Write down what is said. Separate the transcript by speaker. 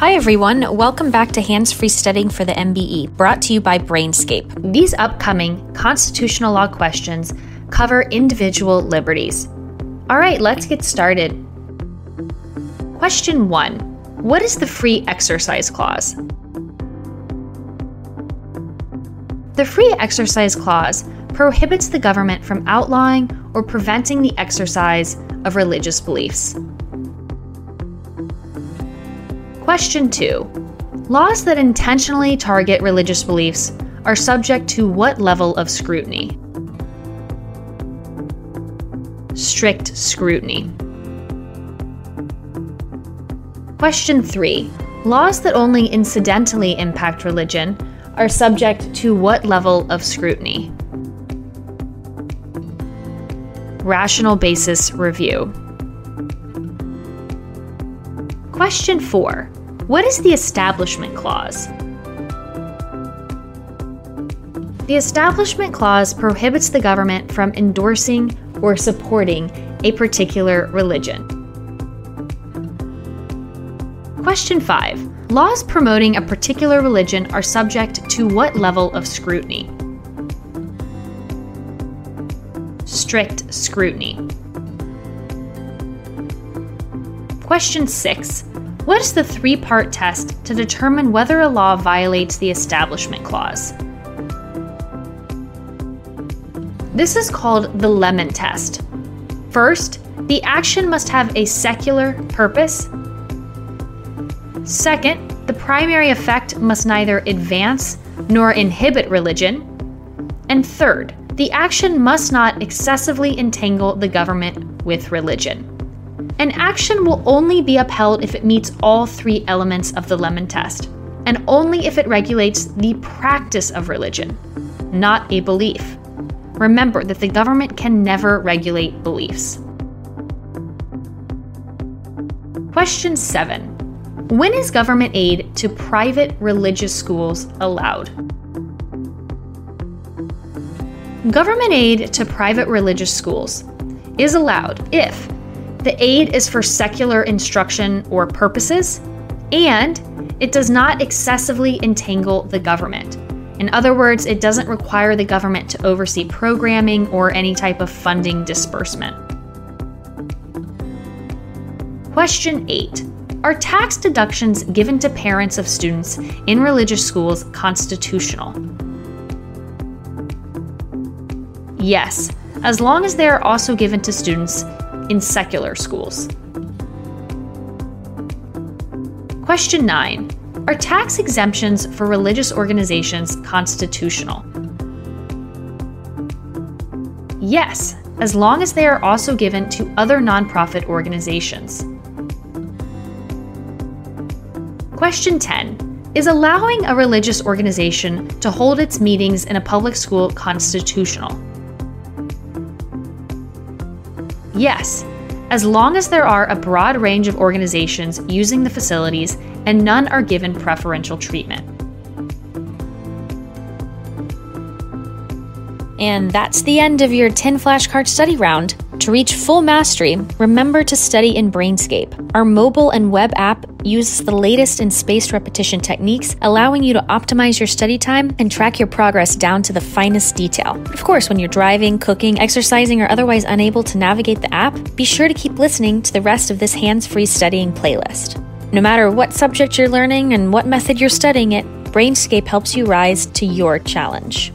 Speaker 1: Hi, everyone. Welcome back to Hands Free Studying for the MBE, brought to you by Brainscape. These upcoming constitutional law questions cover individual liberties. All right, let's get started. Question 1 What is the Free Exercise Clause? The Free Exercise Clause prohibits the government from outlawing or preventing the exercise of religious beliefs. Question 2. Laws that intentionally target religious beliefs are subject to what level of scrutiny? Strict scrutiny. Question 3. Laws that only incidentally impact religion are subject to what level of scrutiny? Rational basis review. Question 4. What is the Establishment Clause? The Establishment Clause prohibits the government from endorsing or supporting a particular religion. Question 5. Laws promoting a particular religion are subject to what level of scrutiny? Strict scrutiny. Question 6. What is the three part test to determine whether a law violates the Establishment Clause? This is called the Lemon Test. First, the action must have a secular purpose. Second, the primary effect must neither advance nor inhibit religion. And third, the action must not excessively entangle the government with religion. An action will only be upheld if it meets all three elements of the Lemon Test, and only if it regulates the practice of religion, not a belief. Remember that the government can never regulate beliefs. Question 7. When is government aid to private religious schools allowed? Government aid to private religious schools is allowed if the aid is for secular instruction or purposes, and it does not excessively entangle the government. In other words, it doesn't require the government to oversee programming or any type of funding disbursement. Question 8. Are tax deductions given to parents of students in religious schools constitutional? Yes, as long as they are also given to students in secular schools. Question 9. Are tax exemptions for religious organizations constitutional? Yes, as long as they are also given to other nonprofit organizations. Question 10. Is allowing a religious organization to hold its meetings in a public school constitutional? Yes, as long as there are a broad range of organizations using the facilities and none are given preferential treatment. And that's the end of your 10 flashcard study round. To reach full mastery, remember to study in Brainscape. Our mobile and web app uses the latest in spaced repetition techniques, allowing you to optimize your study time and track your progress down to the finest detail. Of course, when you're driving, cooking, exercising, or otherwise unable to navigate the app, be sure to keep listening to the rest of this hands free studying playlist. No matter what subject you're learning and what method you're studying it, Brainscape helps you rise to your challenge.